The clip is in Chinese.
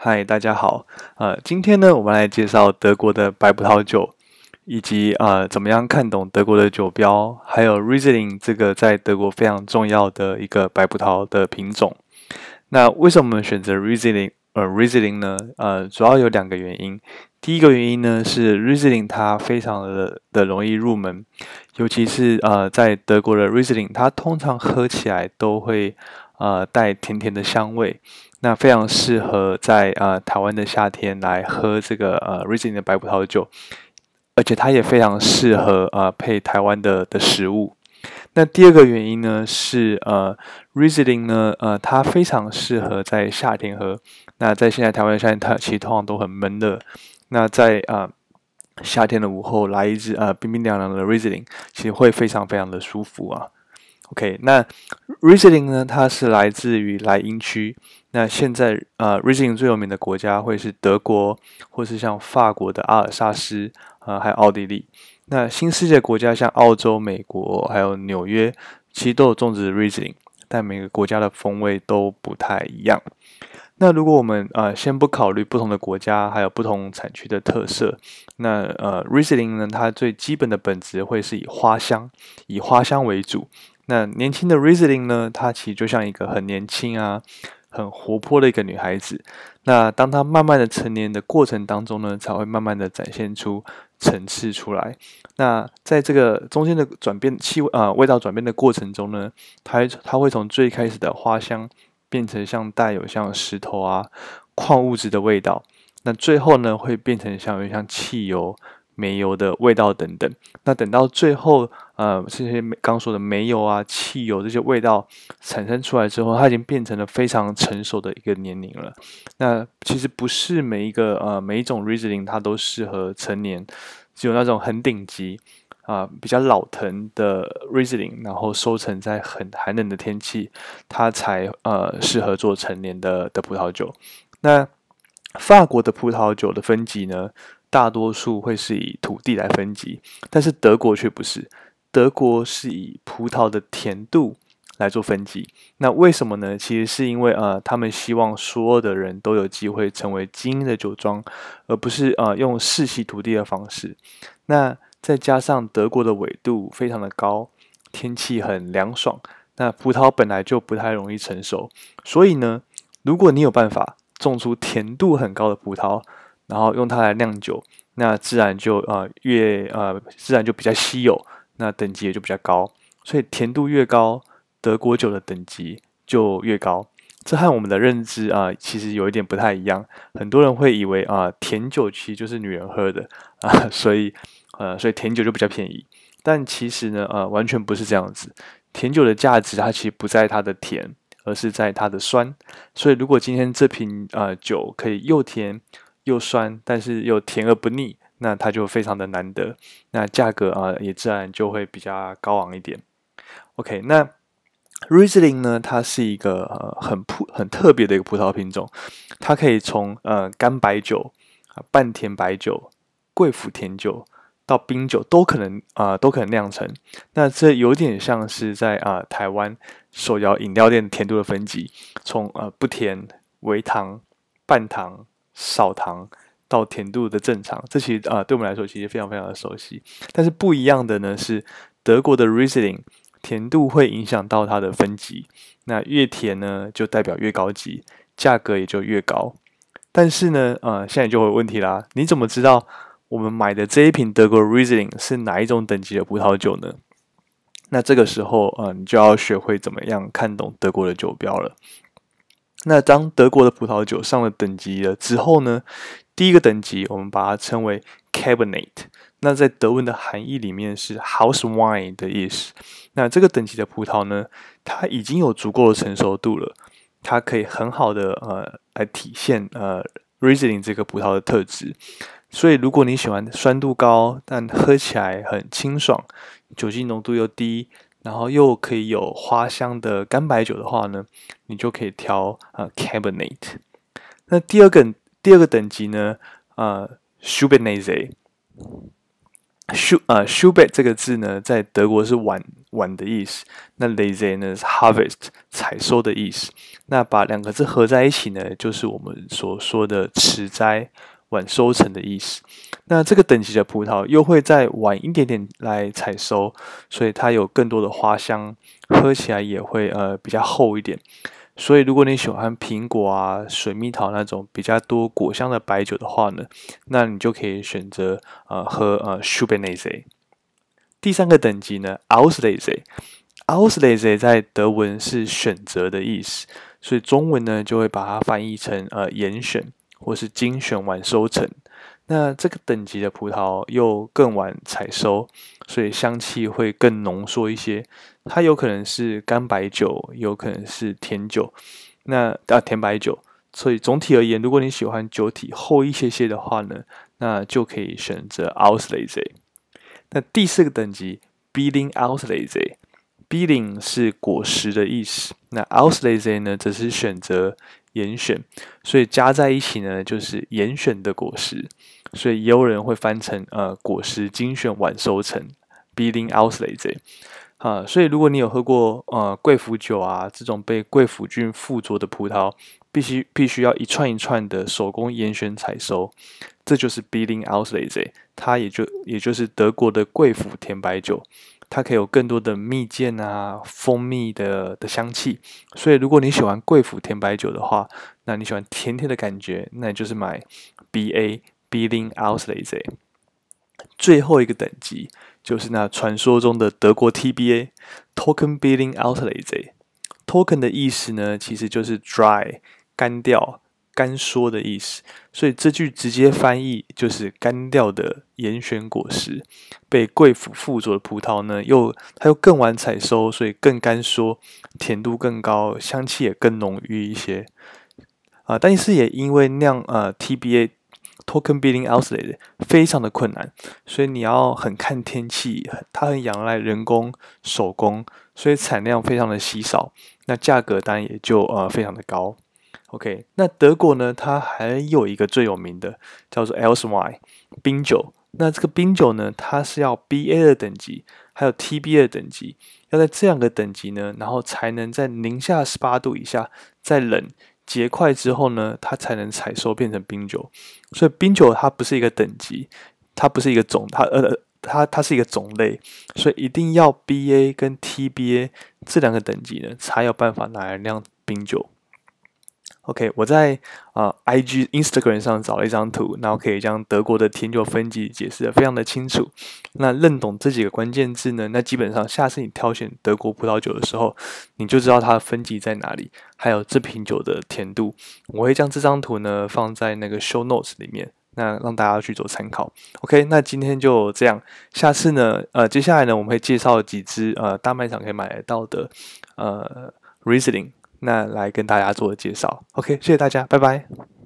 嗨，大家好。呃，今天呢，我们来介绍德国的白葡萄酒，以及呃，怎么样看懂德国的酒标，还有 Riesling 这个在德国非常重要的一个白葡萄的品种。那为什么我们选择 Riesling？呃，Riesling 呢？呃，主要有两个原因。第一个原因呢是 Riesling 它非常的的容易入门，尤其是呃在德国的 Riesling，它通常喝起来都会呃带甜甜的香味，那非常适合在呃台湾的夏天来喝这个呃 Riesling 的白葡萄酒，而且它也非常适合呃配台湾的的食物。那第二个原因呢是呃，Riesling 呢呃它非常适合在夏天喝。那在现在台湾的夏天，它其实通常都很闷热。那在啊夏天的午后来一支呃冰冰凉凉的 Riesling，其实会非常非常的舒服啊。OK，那 Riesling 呢，它是来自于莱茵区。那现在呃 Riesling 最有名的国家会是德国，或是像法国的阿尔萨斯啊，还有奥地利。那新世界国家像澳洲、美国还有纽约，其实都有种植 Riesling，但每个国家的风味都不太一样。那如果我们呃先不考虑不同的国家还有不同产区的特色，那呃 Riesling 呢，它最基本的本质会是以花香，以花香为主。那年轻的 Riesling 呢，它其实就像一个很年轻啊、很活泼的一个女孩子。那当她慢慢的成年的过程当中呢，才会慢慢的展现出层次出来。那在这个中间的转变气味啊味道转变的过程中呢，它它会从最开始的花香。变成像带有像石头啊、矿物质的味道，那最后呢会变成像有像汽油、煤油的味道等等。那等到最后，呃，这些刚说的煤油啊、汽油这些味道产生出来之后，它已经变成了非常成熟的一个年龄了。那其实不是每一个呃每一种 Riesling 它都适合成年，只有那种很顶级。啊，比较老藤的 Riesling，然后收成在很寒冷的天气，它才呃适合做成年的的葡萄酒。那法国的葡萄酒的分级呢，大多数会是以土地来分级，但是德国却不是，德国是以葡萄的甜度来做分级。那为什么呢？其实是因为呃，他们希望所有的人都有机会成为精英的酒庄，而不是呃用世袭土地的方式。那再加上德国的纬度非常的高，天气很凉爽，那葡萄本来就不太容易成熟，所以呢，如果你有办法种出甜度很高的葡萄，然后用它来酿酒，那自然就呃越呃自然就比较稀有，那等级也就比较高，所以甜度越高，德国酒的等级就越高。这和我们的认知啊，其实有一点不太一样。很多人会以为啊，甜酒其实就是女人喝的啊，所以。呃，所以甜酒就比较便宜，但其实呢，呃，完全不是这样子。甜酒的价值，它其实不在它的甜，而是在它的酸。所以，如果今天这瓶呃酒可以又甜又酸，但是又甜而不腻，那它就非常的难得。那价格啊，也自然就会比较高昂一点。OK，那 Riesling 呢，它是一个呃很普很特别的一个葡萄品种，它可以从呃干白酒啊、半甜白酒、贵腐甜酒。到冰酒都可能啊，都可能酿成。那这有点像是在啊台湾手摇饮料店甜度的分级，从呃不甜、微糖、半糖、少糖到甜度的正常。这其实啊对我们来说其实非常非常的熟悉。但是不一样的呢是德国的 Riesling 甜度会影响到它的分级。那越甜呢就代表越高级，价格也就越高。但是呢啊现在就有问题啦，你怎么知道？我们买的这一瓶德国 Riesling 是哪一种等级的葡萄酒呢？那这个时候，呃，你就要学会怎么样看懂德国的酒标了。那当德国的葡萄酒上了等级了之后呢，第一个等级我们把它称为 Cabernet。那在德文的含义里面是 House Wine 的意思。那这个等级的葡萄呢，它已经有足够的成熟度了，它可以很好的呃来体现呃 Riesling 这个葡萄的特质。所以，如果你喜欢酸度高但喝起来很清爽、酒精浓度又低，然后又可以有花香的干白酒的话呢，你就可以挑呃 Cabernet。那第二个第二个等级呢，呃 s h u b e r n a z e，shu 呃 s h u b e t 这个字呢，在德国是晚晚的意思。那 lazy 呢是 harvest 采收的意思。那把两个字合在一起呢，就是我们所说的迟摘、晚收成的意思。那这个等级的葡萄又会再晚一点点来采收，所以它有更多的花香，喝起来也会呃比较厚一点。所以如果你喜欢苹果啊、水蜜桃那种比较多果香的白酒的话呢，那你就可以选择呃喝呃 s h u b e n a z e 第三个等级呢，Auslese，Auslese 在德文是选择的意思，所以中文呢就会把它翻译成呃严选或是精选晚收成。那这个等级的葡萄又更晚采收，所以香气会更浓缩一些。它有可能是干白酒，有可能是甜酒。那啊，甜白酒。所以总体而言，如果你喜欢酒体厚一些些的话呢，那就可以选择 Auslese。那第四个等级 b e a t i n g o u s l a z e Auslese，Billing 是果实的意思。那 Auslese 呢，则是选择。严选，所以加在一起呢，就是严选的果实，所以也有人会翻成呃果实精选晚收成 b i l i n g Auslese 啊，所以如果你有喝过呃贵腐酒啊这种被贵腐菌附着的葡萄，必须必须要一串一串的手工严选采收，这就是 b i l i n g Auslese，它也就也就是德国的贵腐甜白酒。它可以有更多的蜜饯啊、蜂蜜的的香气，所以如果你喜欢贵腐甜白酒的话，那你喜欢甜甜的感觉，那你就是买 B A B L I N Auslese。最后一个等级就是那传说中的德国 T B A Token B L I N Auslese。Token 的意思呢，其实就是 dry 干掉。干缩的意思，所以这句直接翻译就是干掉的严选果实，被贵腐附着的葡萄呢，又它又更晚采收，所以更干缩，甜度更高，香气也更浓郁一些。啊，但是也因为酿呃 TBA Token Billing Auslese 非常的困难，所以你要很看天气，它很仰赖人工手工，所以产量非常的稀少，那价格当然也就呃非常的高。OK，那德国呢？它还有一个最有名的叫做 Elsewine 冰酒。那这个冰酒呢，它是要 BA 的等级，还有 TBA 的等级，要在这两个等级呢，然后才能在零下十八度以下，在冷结块之后呢，它才能采收变成冰酒。所以冰酒它不是一个等级，它不是一个种，它呃它它是一个种类，所以一定要 BA 跟 TBA 这两个等级呢，才有办法拿来酿冰酒。OK，我在啊 IG Instagram 上找了一张图，然后可以将德国的甜酒分级解释的非常的清楚。那认懂这几个关键字呢，那基本上下次你挑选德国葡萄酒的时候，你就知道它的分级在哪里，还有这瓶酒的甜度。我会将这张图呢放在那个 Show Notes 里面，那让大家去做参考。OK，那今天就这样，下次呢，呃，接下来呢，我们会介绍几支呃大卖场可以买得到的呃 Riesling。那来跟大家做介绍，OK，谢谢大家，拜拜。